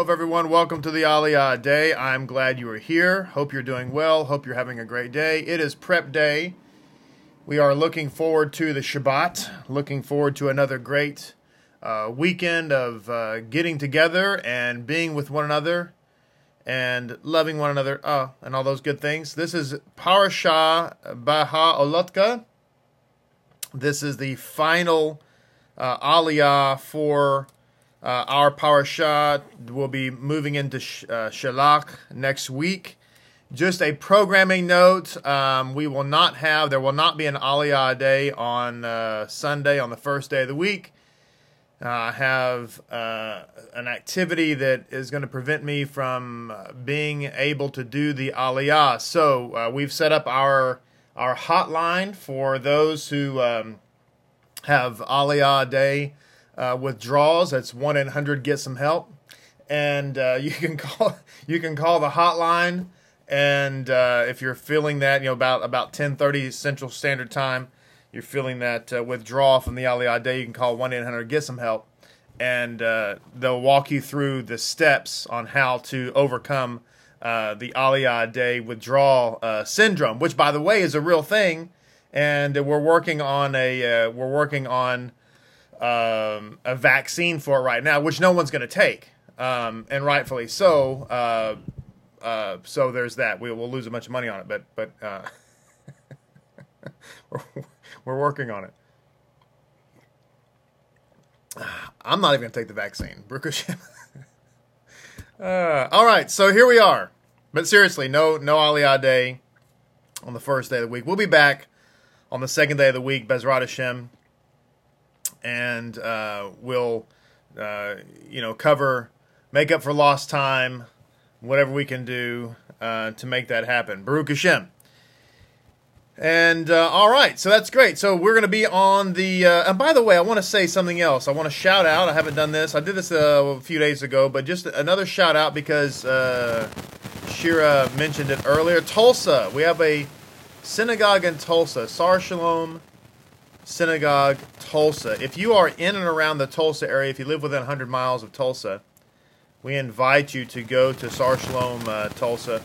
Hello, everyone. Welcome to the Aliyah Day. I'm glad you are here. Hope you're doing well. Hope you're having a great day. It is prep day. We are looking forward to the Shabbat, looking forward to another great uh, weekend of uh, getting together and being with one another and loving one another uh, and all those good things. This is Parashah Beha'alotka. This is the final uh, Aliyah for uh, our shot will be moving into Sh- uh, Shalach next week. Just a programming note: um, we will not have, there will not be an Aliyah day on uh, Sunday on the first day of the week. Uh, I have uh, an activity that is going to prevent me from uh, being able to do the Aliyah. So we've set up our our hotline for those who um, have Aliyah day uh, withdrawals. That's one eight hundred get some help, and uh, you can call you can call the hotline. And uh, if you're feeling that, you know about about ten thirty Central Standard Time, you're feeling that uh, withdrawal from the Aliyah Day, you can call one eight hundred get some help, and uh, they'll walk you through the steps on how to overcome uh, the Aliyah Day withdrawal syndrome, which by the way is a real thing, and we're working on a we're working on um, a vaccine for right now, which no one's going to take, um, and rightfully so. Uh, uh, so there's that. We will lose a bunch of money on it, but but uh, we're, we're working on it. I'm not even going to take the vaccine. uh, all right, so here we are. But seriously, no no Aliyah day on the first day of the week. We'll be back on the second day of the week, Bezrat Hashem and uh, we'll uh, you know cover make up for lost time, whatever we can do uh, to make that happen. Baruch Hashem. And uh, all right, so that's great. So we're going to be on the. And by the way, I want to say something else. I want to shout out. I haven't done this. I did this a few days ago, but just another shout out because Shira mentioned it earlier. Tulsa, we have a synagogue in Tulsa, Sar Shalom Synagogue, Tulsa. If you are in and around the Tulsa area, if you live within 100 miles of Tulsa, we invite you to go to Sar Shalom, uh, Tulsa,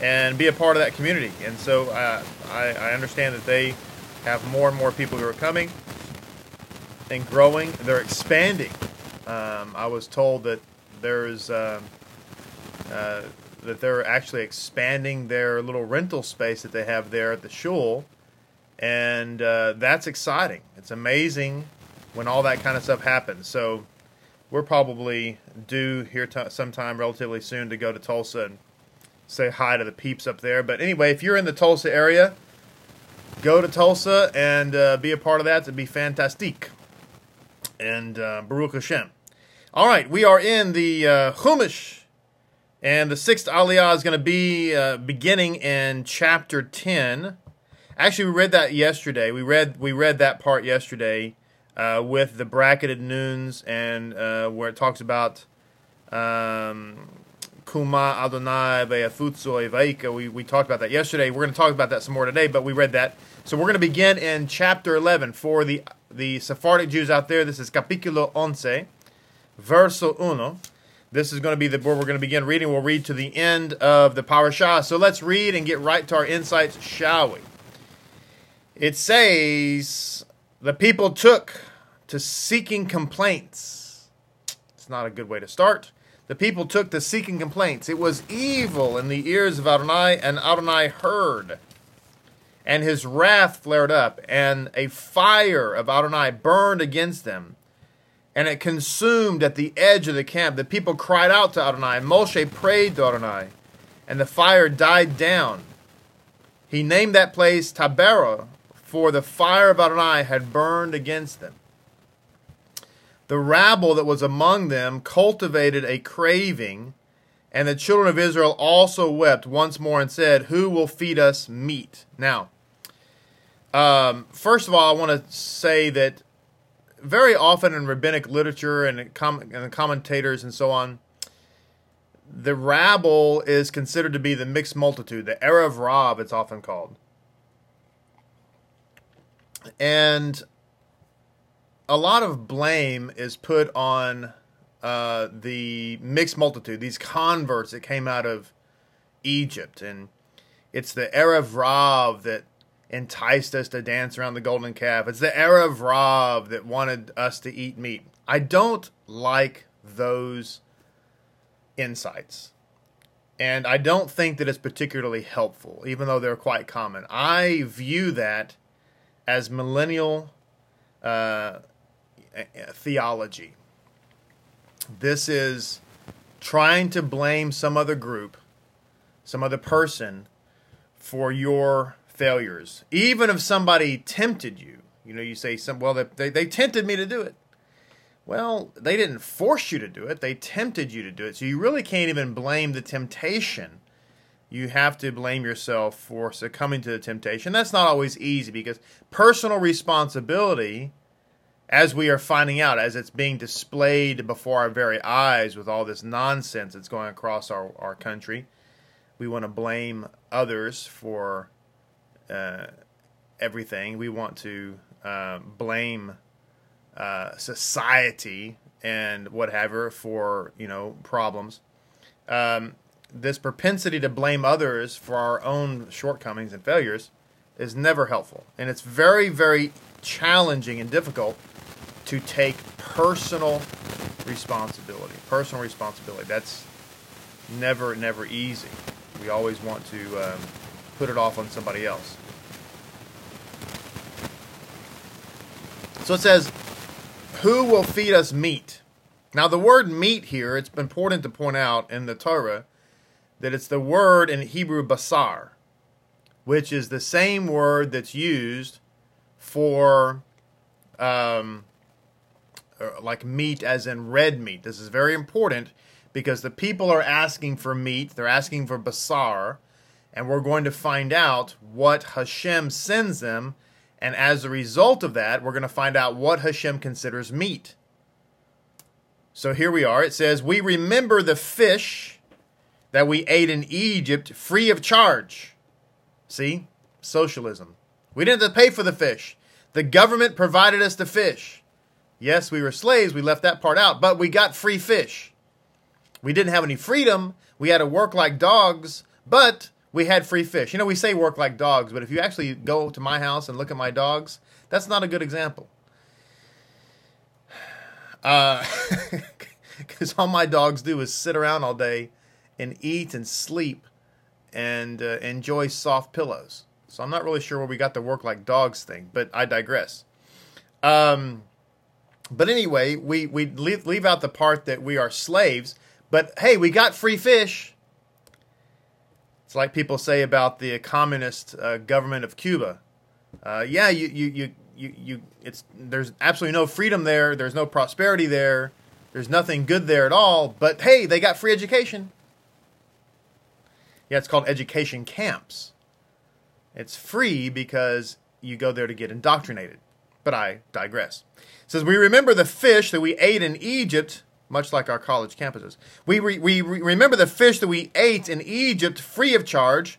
and be a part of that community. And so uh, I, I, understand that they have more and more people who are coming and growing. They're expanding. Um, I was told that there's um, uh, that they're actually expanding their little rental space that they have there at the shul and uh, that's exciting. It's amazing when all that kind of stuff happens. So we're probably due here t- sometime relatively soon to go to Tulsa and say hi to the peeps up there. But anyway, if you're in the Tulsa area, go to Tulsa and uh, be a part of that. It'd be fantastic. And uh, Baruch Hashem. All right, we are in the uh, Chumash, and the sixth Aliyah is going to be uh, beginning in chapter 10. Actually, we read that yesterday. We read we read that part yesterday uh, with the bracketed noons and uh, where it talks about um, Kuma Adonai Be'afutzoi Vaika. We we talked about that yesterday. We're going to talk about that some more today, but we read that. So we're going to begin in chapter 11 for the the Sephardic Jews out there. This is Capítulo once, verso uno. This is going to be the where we're going to begin reading. We'll read to the end of the parashah. So let's read and get right to our insights, shall we? It says the people took to seeking complaints. It's not a good way to start. The people took to seeking complaints. It was evil in the ears of Adonai, and Adonai heard. And his wrath flared up, and a fire of Adonai burned against them, and it consumed at the edge of the camp. The people cried out to Adonai. Moshe prayed to Adonai, and the fire died down. He named that place Taberah, for the fire of Adonai had burned against them. The rabble that was among them cultivated a craving, and the children of Israel also wept once more and said, Who will feed us meat? Now, um, first of all, I want to say that very often in rabbinic literature and, com- and commentators and so on, the rabble is considered to be the mixed multitude, the Erev Rav, it's often called. And a lot of blame is put on uh, the mixed multitude, these converts that came out of Egypt. And it's the Erev Rav that enticed us to dance around the golden calf. It's the Erev Rav that wanted us to eat meat. I don't like those insights. And I don't think that it's particularly helpful, even though they're quite common. I view that as millennial uh, theology. This is trying to blame some other group, some other person for your failures. Even if somebody tempted you, you know, you say, some, well, they, they tempted me to do it. Well, they didn't force you to do it, they tempted you to do it. So you really can't even blame the temptation. You have to blame yourself for succumbing to the temptation. That's not always easy because personal responsibility, as we are finding out, as it's being displayed before our very eyes with all this nonsense that's going across our, our country, we want to blame others for uh, everything. We want to uh, blame uh, society and whatever for you know problems. Um, this propensity to blame others for our own shortcomings and failures is never helpful, and it's very very challenging and difficult to take personal responsibility. Personal responsibility. That's never never easy. We always want to um, put it off on somebody else. So it says, who will feed us meat? Now, the word meat here, it's important to point out in the Torah that it's the word in Hebrew basar, which is the same word that's used for um, uh, like meat as in red meat. This is very important because the people are asking for meat, they're asking for basar, and we're going to find out what Hashem sends them and as a result of that, we're going to find out what Hashem considers meat. So here we are. It says, We remember the fish that we ate in Egypt free of charge. See? Socialism. We didn't have to pay for the fish. The government provided us the fish. Yes, we were slaves. We left that part out, but we got free fish. We didn't have any freedom. We had to work like dogs, but we had free fish. You know, we say work like dogs, but if you actually go to my house and look at my dogs, that's not a good example. Because uh, all my dogs do is sit around all day and eat and sleep and uh, enjoy soft pillows. So I'm not really sure where we got the work like dogs thing, but I digress. Um, but anyway, we, we leave, leave out the part that we are slaves, but hey, we got free fish. It's like people say about the communist uh, government of Cuba. Uh, yeah, you, you, you, you, you, it's there's absolutely no freedom there. There's no prosperity there. There's nothing good there at all. But hey, they got free education. Yeah, it's called education camps. It's free because you go there to get indoctrinated. But I digress. It says we remember the fish that we ate in Egypt much like our college campuses. We, re- we re- remember the fish that we ate in Egypt free of charge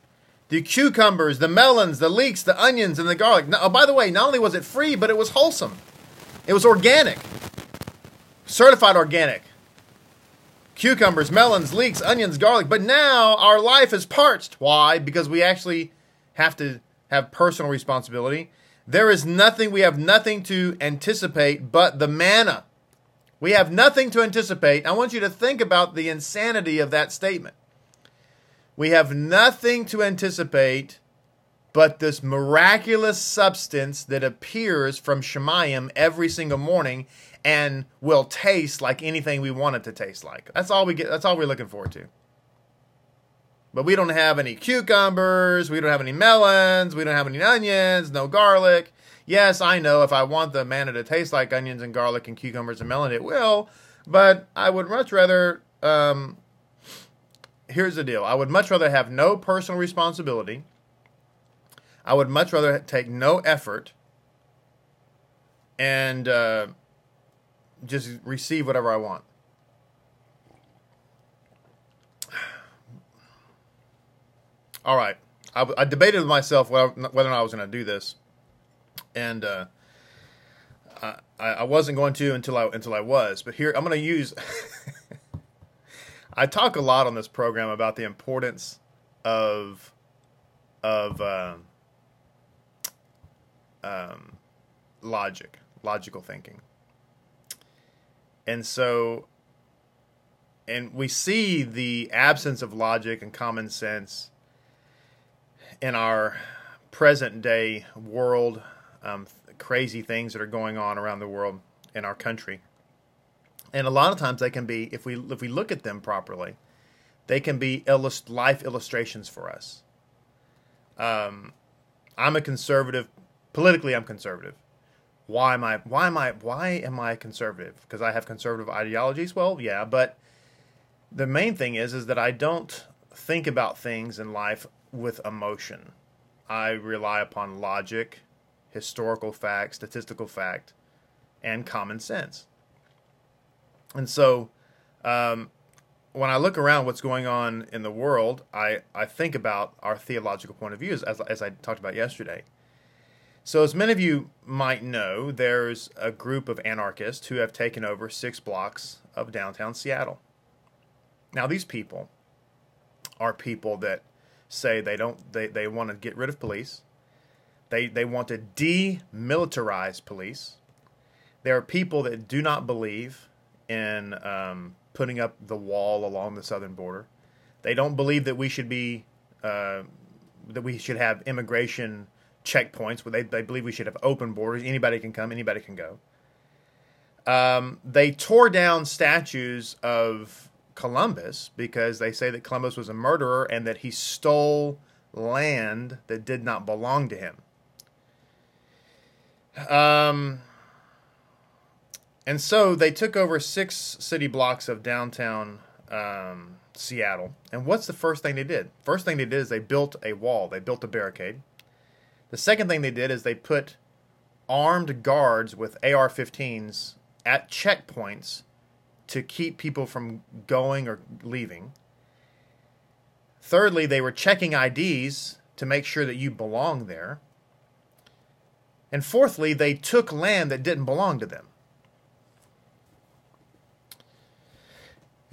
the cucumbers, the melons, the leeks, the onions, and the garlic. Now, oh, by the way, not only was it free, but it was wholesome. It was organic, certified organic. Cucumbers, melons, leeks, onions, garlic. But now our life is parched. Why? Because we actually have to have personal responsibility. There is nothing, we have nothing to anticipate but the manna we have nothing to anticipate. I want you to think about the insanity of that statement. We have nothing to anticipate but this miraculous substance that appears from Shemayim every single morning and will taste like anything we want it to taste like. That's all we get. That's all we're looking forward to. But we don't have any cucumbers, we don't have any melons, we don't have any onions, no garlic. Yes, I know if I want the manna to taste like onions and garlic and cucumbers and melon, it will. But I would much rather. Um, here's the deal I would much rather have no personal responsibility. I would much rather take no effort and uh, just receive whatever I want. All right. I, I debated with myself whether, whether or not I was going to do this and uh, I, I wasn't going to until I until I was, but here I'm going to use. I talk a lot on this program about the importance of of um, um, logic, logical thinking, and so, and we see the absence of logic and common sense in our present day world. Um, crazy things that are going on around the world in our country and a lot of times they can be if we if we look at them properly they can be illust- life illustrations for us um, i'm a conservative politically i'm conservative. Why am i why am i why am i conservative? Because i have conservative ideologies? Well yeah but the main thing is is that i don't think about things in life with emotion. I rely upon logic historical fact statistical fact and common sense. And so, um, when I look around what's going on in the world, I, I think about our theological point of views, as, as I talked about yesterday. So, as many of you might know, there's a group of anarchists who have taken over six blocks of downtown Seattle. Now, these people are people that say they don't they, they want to get rid of police. They they want to demilitarize police. There are people that do not believe in um, putting up the wall along the southern border. They don't believe that we should be uh, that we should have immigration checkpoints. Where they they believe we should have open borders. Anybody can come. Anybody can go. Um, they tore down statues of Columbus because they say that Columbus was a murderer and that he stole land that did not belong to him. Um, and so they took over six city blocks of downtown um, Seattle. And what's the first thing they did? First thing they did is they built a wall, they built a barricade. The second thing they did is they put armed guards with AR 15s at checkpoints to keep people from going or leaving. Thirdly, they were checking IDs to make sure that you belong there. And fourthly, they took land that didn't belong to them.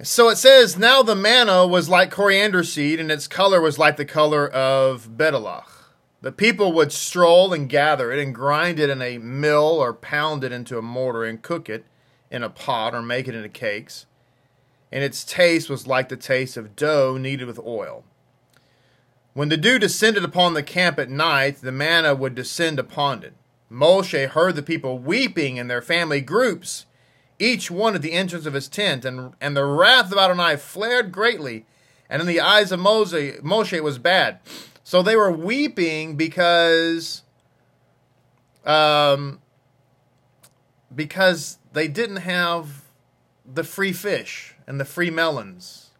So it says, Now the manna was like coriander seed, and its color was like the color of bdelach. The people would stroll and gather it and grind it in a mill or pound it into a mortar and cook it in a pot or make it into cakes. And its taste was like the taste of dough kneaded with oil. When the dew descended upon the camp at night, the manna would descend upon it. Moshe heard the people weeping in their family groups each one at the entrance of his tent, and, and the wrath of Adonai flared greatly, and in the eyes of Moshe, Moshe was bad. So they were weeping because, um, because they didn't have the free fish and the free melons.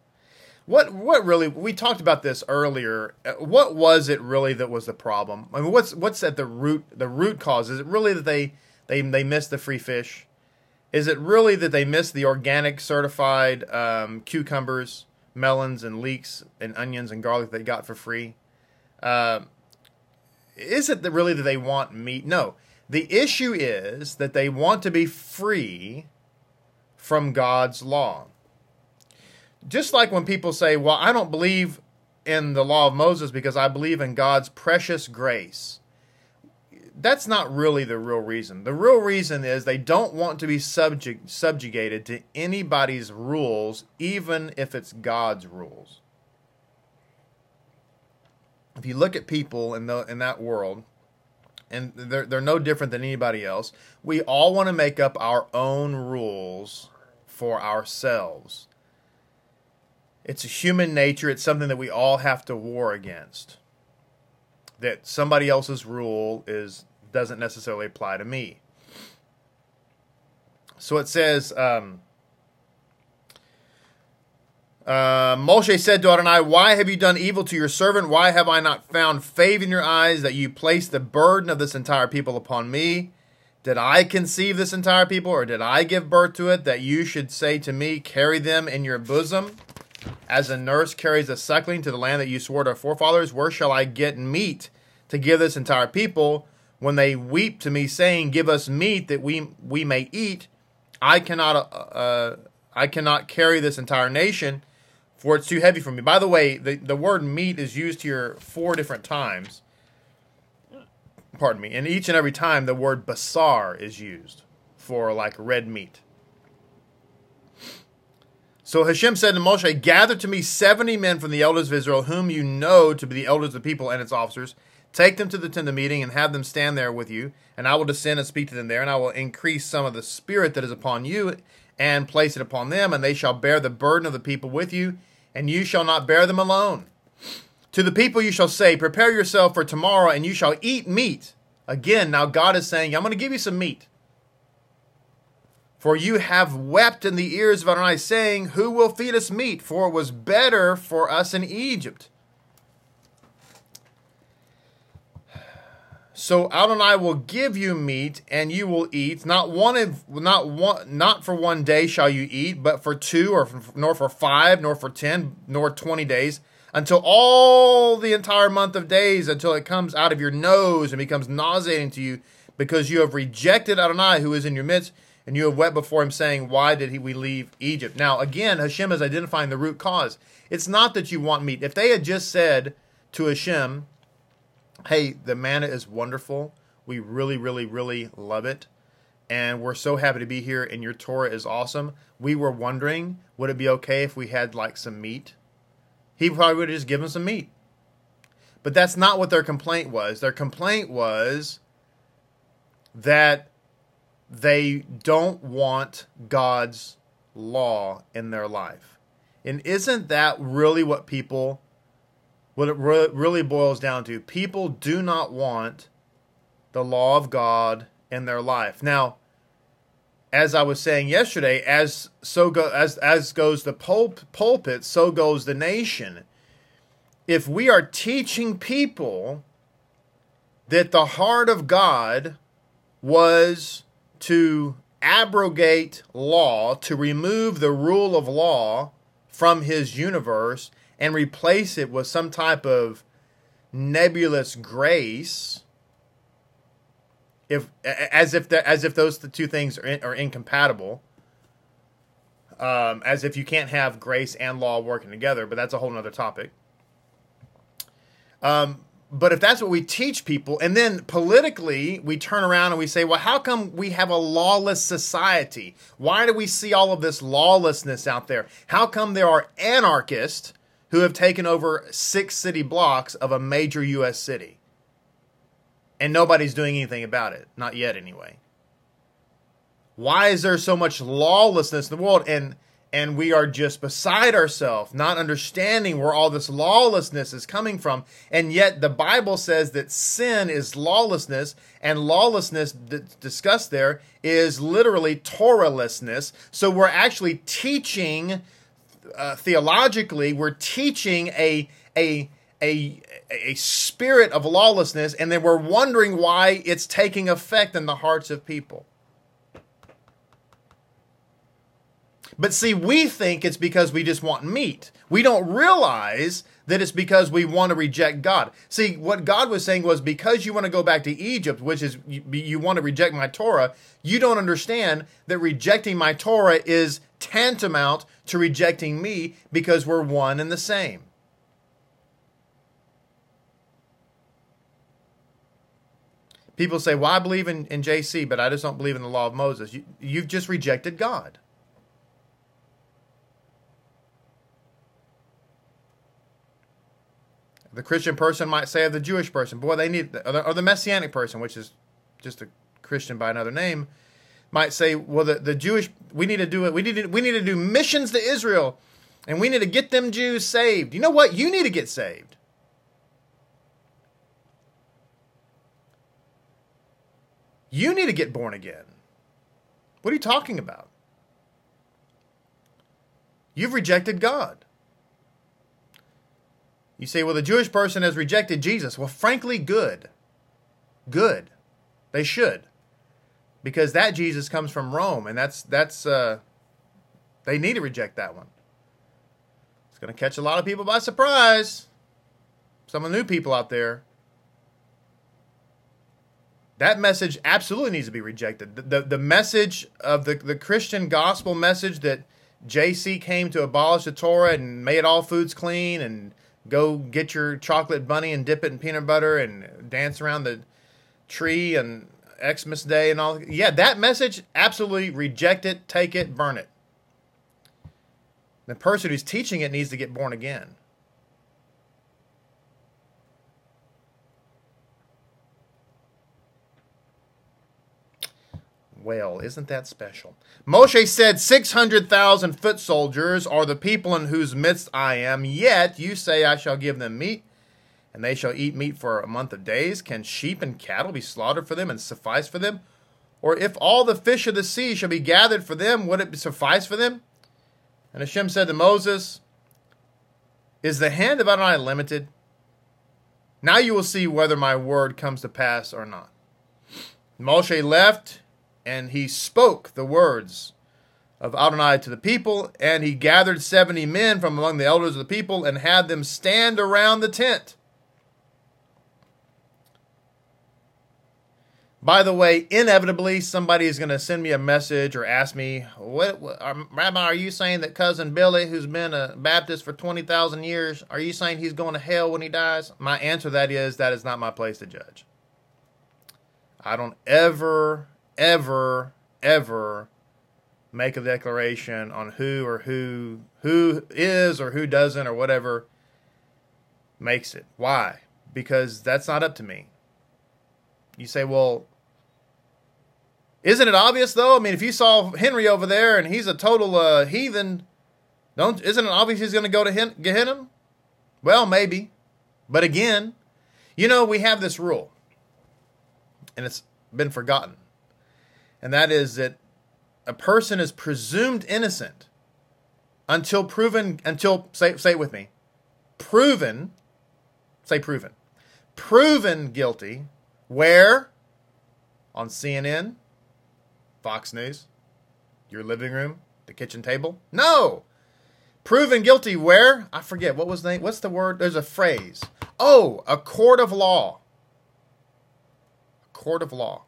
What what really we talked about this earlier. What was it really that was the problem? I mean, what's what's at the root the root cause? Is it really that they they they missed the free fish? Is it really that they missed the organic certified um, cucumbers, melons, and leeks, and onions and garlic they got for free? Uh, is it really that they want meat? No. The issue is that they want to be free from God's law. Just like when people say, Well, I don't believe in the law of Moses because I believe in God's precious grace that's not really the real reason. The real reason is they don't want to be subject subjugated to anybody's rules, even if it's God's rules. If you look at people in the in that world, and they're they're no different than anybody else, we all want to make up our own rules for ourselves. It's a human nature. It's something that we all have to war against that somebody else's rule is doesn't necessarily apply to me. So it says, um, uh, Moshe said to Adonai, Why have you done evil to your servant? Why have I not found favor in your eyes that you place the burden of this entire people upon me? Did I conceive this entire people, or did I give birth to it, that you should say to me, Carry them in your bosom? As a nurse carries a suckling to the land that you swore to our forefathers, where shall I get meat to give this entire people? when they weep to me, saying, Give us meat that we, we may eat, I cannot, uh, uh, I cannot carry this entire nation, for it's too heavy for me. By the way, the, the word meat is used here four different times. Pardon me. And each and every time, the word basar is used for like red meat. So Hashem said to Moshe, Gather to me 70 men from the elders of Israel, whom you know to be the elders of the people and its officers. Take them to the tent of meeting and have them stand there with you, and I will descend and speak to them there, and I will increase some of the spirit that is upon you and place it upon them, and they shall bear the burden of the people with you, and you shall not bear them alone. To the people you shall say, Prepare yourself for tomorrow, and you shall eat meat. Again, now God is saying, I'm going to give you some meat. For you have wept in the ears of Adonai, saying, Who will feed us meat? For it was better for us in Egypt. So Adonai will give you meat, and you will eat. Not one of, not one, not for one day shall you eat, but for two, or for, nor for five, nor for ten, nor twenty days, until all the entire month of days, until it comes out of your nose and becomes nauseating to you, because you have rejected Adonai, who is in your midst, and you have wept before him, saying, Why did he, we leave Egypt? Now, again, Hashem is identifying the root cause. It's not that you want meat. If they had just said to Hashem, hey, the manna is wonderful. We really, really, really love it. And we're so happy to be here, and your Torah is awesome. We were wondering, would it be okay if we had like some meat? He probably would have just given some meat. But that's not what their complaint was. Their complaint was that they don't want God's law in their life. And isn't that really what people what it re- really boils down to. People do not want the law of God in their life. Now, as I was saying yesterday, as so go as as goes the pul- pulpit, so goes the nation. If we are teaching people that the heart of God was to abrogate law, to remove the rule of law from his universe, and replace it with some type of nebulous grace if as if the, as if those two things are, in, are incompatible. Um, as if you can't have grace and law working together but that's a whole other topic. Um, but if that's what we teach people and then politically we turn around and we say well how come we have a lawless society? Why do we see all of this lawlessness out there? How come there are anarchists who have taken over six city blocks of a major U.S. city. And nobody's doing anything about it. Not yet, anyway. Why is there so much lawlessness in the world? And and we are just beside ourselves, not understanding where all this lawlessness is coming from. And yet the Bible says that sin is lawlessness, and lawlessness that's discussed there is literally Torahlessness. So we're actually teaching uh, theologically, we're teaching a a a a spirit of lawlessness, and then we're wondering why it's taking effect in the hearts of people. But see, we think it's because we just want meat. We don't realize that it's because we want to reject God. See, what God was saying was because you want to go back to Egypt, which is you, you want to reject my Torah, you don't understand that rejecting my Torah is tantamount to rejecting me because we're one and the same. People say, Well, I believe in, in JC, but I just don't believe in the law of Moses. You, you've just rejected God. The Christian person might say of the Jewish person, boy, they need, or the, or the Messianic person, which is just a Christian by another name, might say, well, the, the Jewish, we need to do it. We need to, we need to do missions to Israel and we need to get them Jews saved. You know what? You need to get saved. You need to get born again. What are you talking about? You've rejected God. You say, well, the Jewish person has rejected Jesus. Well, frankly, good. Good. They should because that Jesus comes from Rome, and that's that's uh, they need to reject that one. It's going to catch a lot of people by surprise. Some of the new people out there. that message absolutely needs to be rejected. The, the, the message of the, the Christian gospel message that JC came to abolish the Torah and made all foods clean and go get your chocolate bunny and dip it in peanut butter and dance around the tree and Xmas Day and all. Yeah, that message, absolutely reject it, take it, burn it. The person who's teaching it needs to get born again. Well, isn't that special? Moshe said, 600,000 foot soldiers are the people in whose midst I am, yet you say I shall give them meat, and they shall eat meat for a month of days. Can sheep and cattle be slaughtered for them and suffice for them? Or if all the fish of the sea shall be gathered for them, would it suffice for them? And Hashem said to Moses, Is the hand of Adonai limited? Now you will see whether my word comes to pass or not. Moshe left and he spoke the words of Adonai to the people, and he gathered seventy men from among the elders of the people and had them stand around the tent. By the way, inevitably, somebody is going to send me a message or ask me, what, what, Rabbi, are you saying that cousin Billy, who's been a Baptist for 20,000 years, are you saying he's going to hell when he dies? My answer that is, that is not my place to judge. I don't ever, ever, ever make a declaration on who or who who is or who doesn't or whatever makes it. Why? Because that's not up to me. You say, well, isn't it obvious though? I mean, if you saw Henry over there and he's a total uh, heathen, don't isn't it obvious he's going to go to Hen- Gehenna? Well, maybe, but again, you know we have this rule, and it's been forgotten and that is that a person is presumed innocent until proven until say say it with me proven say proven proven guilty where? On CNN Fox News? Your living room? The kitchen table? No! Proven guilty where? I forget. What was the name? What's the word? There's a phrase. Oh a court of law. A court of law.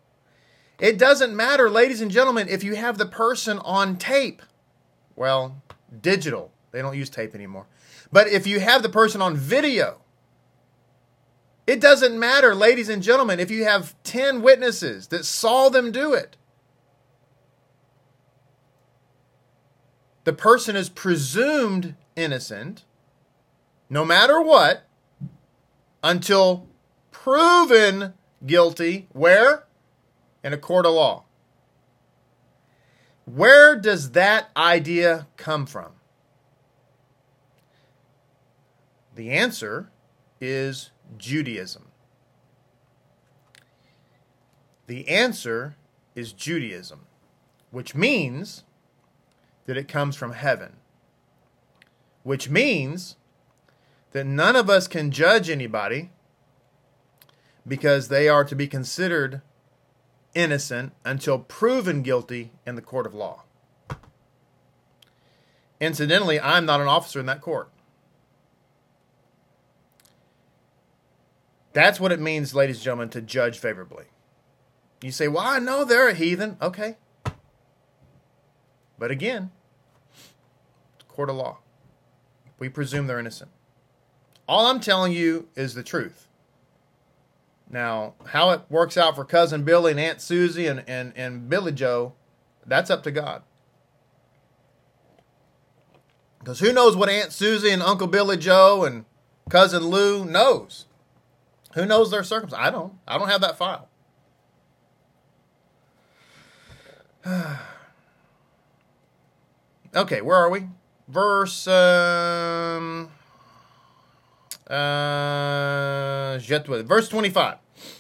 It doesn't matter, ladies and gentlemen, if you have the person on tape. Well, digital. They don't use tape anymore. But if you have the person on video, it doesn't matter, ladies and gentlemen, if you have 10 witnesses that saw them do it. The person is presumed innocent, no matter what, until proven guilty. Where? in a court of law. Where does that idea come from? The answer is Judaism. The answer is Judaism, which means that it comes from heaven, which means that none of us can judge anybody because they are to be considered innocent until proven guilty in the court of law. Incidentally, I'm not an officer in that court. That's what it means, ladies and gentlemen, to judge favorably. You say, well, I know they're a heathen. Okay. But again, court of law. We presume they're innocent. All I'm telling you is the truth. Now, how it works out for cousin Billy and Aunt Susie and, and, and Billy Joe, that's up to God. Because who knows what Aunt Susie and Uncle Billy Joe and cousin Lou knows? Who knows their circumstances? I don't. I don't have that file. okay, where are we? Verse um, uh, verse 25.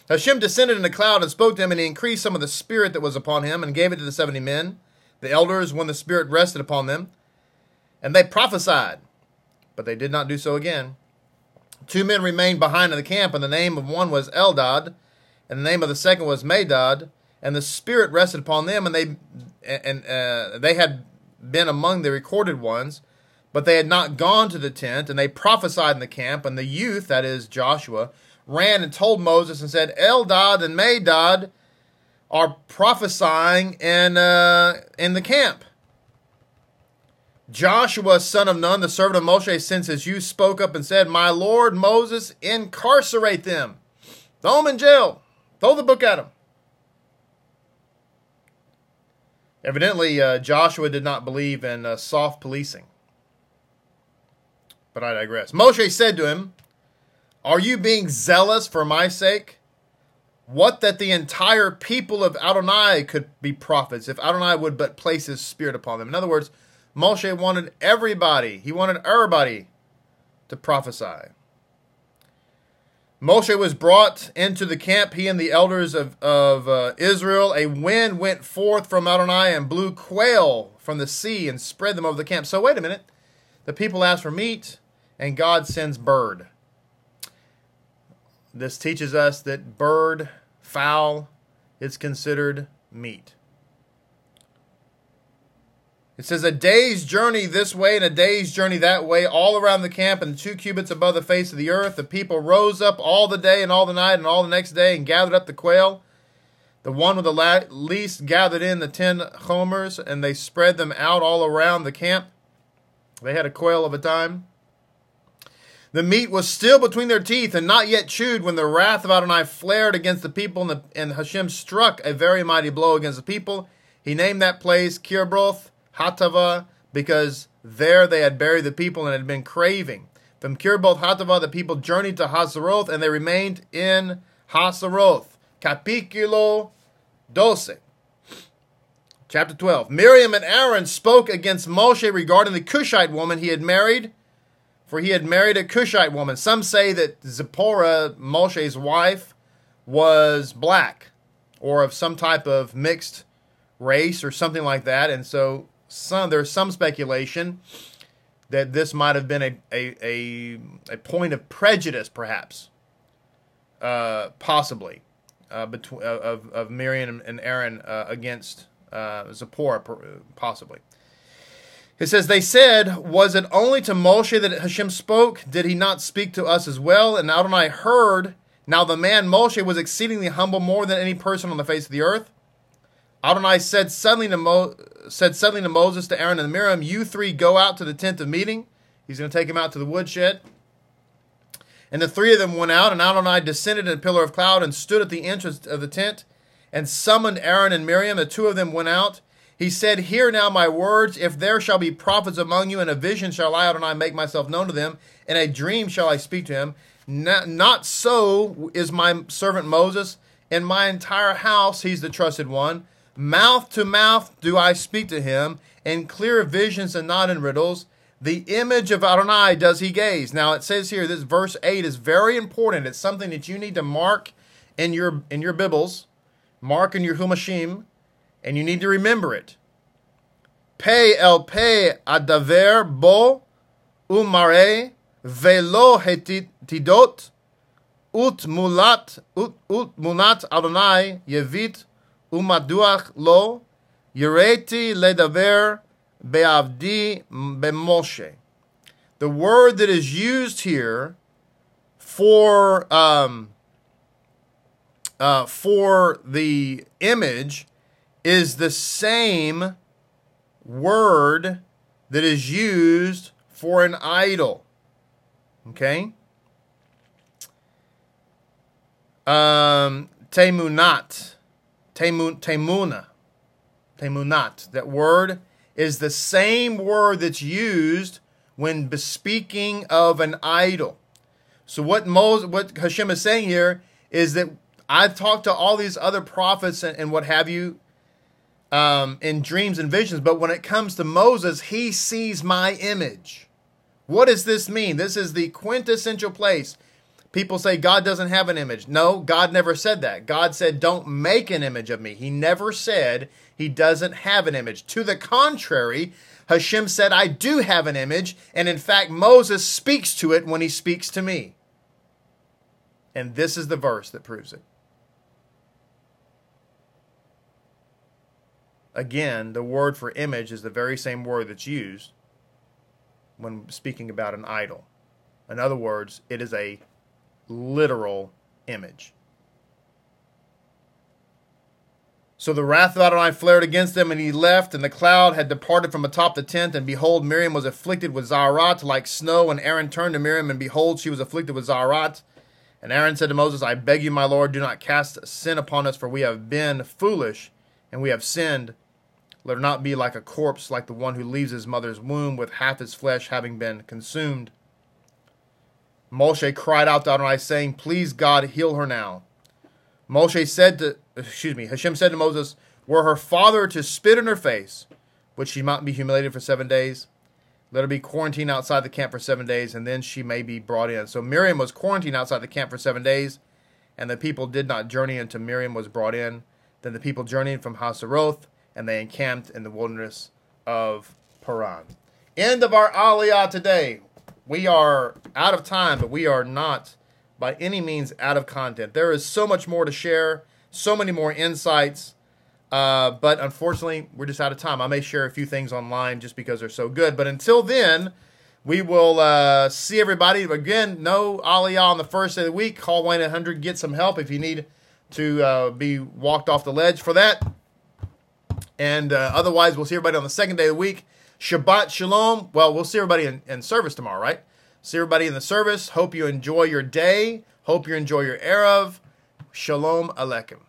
Hashem descended in a cloud and spoke to him, and he increased some of the spirit that was upon him and gave it to the 70 men, the elders, when the spirit rested upon them. And they prophesied, but they did not do so again. Two men remained behind in the camp, and the name of one was Eldad, and the name of the second was Medad. And the spirit rested upon them, and they and uh, they had been among the recorded ones. But they had not gone to the tent, and they prophesied in the camp. And the youth, that is Joshua, ran and told Moses and said, Eldad and Medad are prophesying in, uh, in the camp. Joshua, son of Nun, the servant of Moshe, since his youth, spoke up and said, My Lord Moses, incarcerate them. Throw them in jail. Throw the book at them. Evidently, uh, Joshua did not believe in uh, soft policing. But I digress. Moshe said to him, Are you being zealous for my sake? What that the entire people of Adonai could be prophets if Adonai would but place his spirit upon them. In other words, Moshe wanted everybody, he wanted everybody to prophesy. Moshe was brought into the camp, he and the elders of, of uh, Israel. A wind went forth from Adonai and blew quail from the sea and spread them over the camp. So, wait a minute. The people ask for meat, and God sends bird. This teaches us that bird, fowl, is considered meat. It says a day's journey this way and a day's journey that way, all around the camp and two cubits above the face of the earth. The people rose up all the day and all the night and all the next day and gathered up the quail. The one with the least gathered in the ten homers, and they spread them out all around the camp. They had a quail of a time. The meat was still between their teeth and not yet chewed when the wrath of Adonai flared against the people, and, the, and Hashem struck a very mighty blow against the people. He named that place Kibroth Hatava, because there they had buried the people and had been craving. From Kibroth Hatava, the people journeyed to Hazeroth, and they remained in Hazeroth. Capítulo 12. Chapter 12. Miriam and Aaron spoke against Moshe regarding the Cushite woman he had married, for he had married a Cushite woman. Some say that Zipporah, Moshe's wife, was black or of some type of mixed race or something like that. And so some there's some speculation that this might have been a a, a, a point of prejudice, perhaps, uh, possibly, uh, between of of Miriam and Aaron uh, against uh, Zipporah, possibly. It says, They said, Was it only to Moshe that Hashem spoke? Did he not speak to us as well? And Adonai heard. Now the man Moshe was exceedingly humble more than any person on the face of the earth. Adonai said suddenly to Mo- said suddenly to Moses, to Aaron, and Miriam, "You three go out to the tent of meeting." He's going to take him out to the woodshed. And the three of them went out, and Adonai descended in a pillar of cloud and stood at the entrance of the tent, and summoned Aaron and Miriam. The two of them went out. He said, Hear now my words. If there shall be prophets among you, and a vision shall I, Adonai, make myself known to them. In a dream shall I speak to him. Not, not so is my servant Moses. In my entire house, he's the trusted one. Mouth to mouth do I speak to him, in clear visions and not in riddles. The image of Adonai does he gaze. Now it says here, this verse 8 is very important. It's something that you need to mark in your in your Bibles, mark in your Humashim, and you need to remember it. Pe el pe adaver bo umare velo hetidot ut mulat ut, ut munat Adonai yevit umaduach lo yireti ledaver be'avdi be'moshe. The word that is used here for um, uh, for the image is the same word that is used for an idol. Okay? Um, temunat. Temun, temuna, temunat. That word is the same word that's used when bespeaking of an idol. So what Moses, what Hashem is saying here is that I've talked to all these other prophets and, and what have you um, in dreams and visions, but when it comes to Moses, he sees my image. What does this mean? This is the quintessential place People say God doesn't have an image. No, God never said that. God said, Don't make an image of me. He never said he doesn't have an image. To the contrary, Hashem said, I do have an image. And in fact, Moses speaks to it when he speaks to me. And this is the verse that proves it. Again, the word for image is the very same word that's used when speaking about an idol. In other words, it is a literal image. So the wrath of Adonai flared against them, and he left, and the cloud had departed from atop the tent, and behold, Miriam was afflicted with Tzara'at like snow, and Aaron turned to Miriam, and behold, she was afflicted with Tzara'at. And Aaron said to Moses, I beg you, my Lord, do not cast sin upon us, for we have been foolish, and we have sinned. Let her not be like a corpse, like the one who leaves his mother's womb, with half his flesh having been consumed. Moshe cried out to Adonai, saying, Please God, heal her now. Moshe said to, excuse me, Hashem said to Moses, Were her father to spit in her face, would she not be humiliated for seven days? Let her be quarantined outside the camp for seven days, and then she may be brought in. So Miriam was quarantined outside the camp for seven days, and the people did not journey until Miriam was brought in. Then the people journeyed from Haseroth, and they encamped in the wilderness of Paran. End of our Aliyah today. We are out of time, but we are not by any means out of content. There is so much more to share, so many more insights. Uh, but unfortunately, we're just out of time. I may share a few things online just because they're so good. But until then, we will uh, see everybody. Again, no Aliyah on the first day of the week. Call Wayne 100. Get some help if you need to uh, be walked off the ledge for that. And uh, otherwise, we'll see everybody on the second day of the week. Shabbat Shalom. Well, we'll see everybody in, in service tomorrow, right? See everybody in the service. Hope you enjoy your day. Hope you enjoy your Erev. Shalom Aleichem.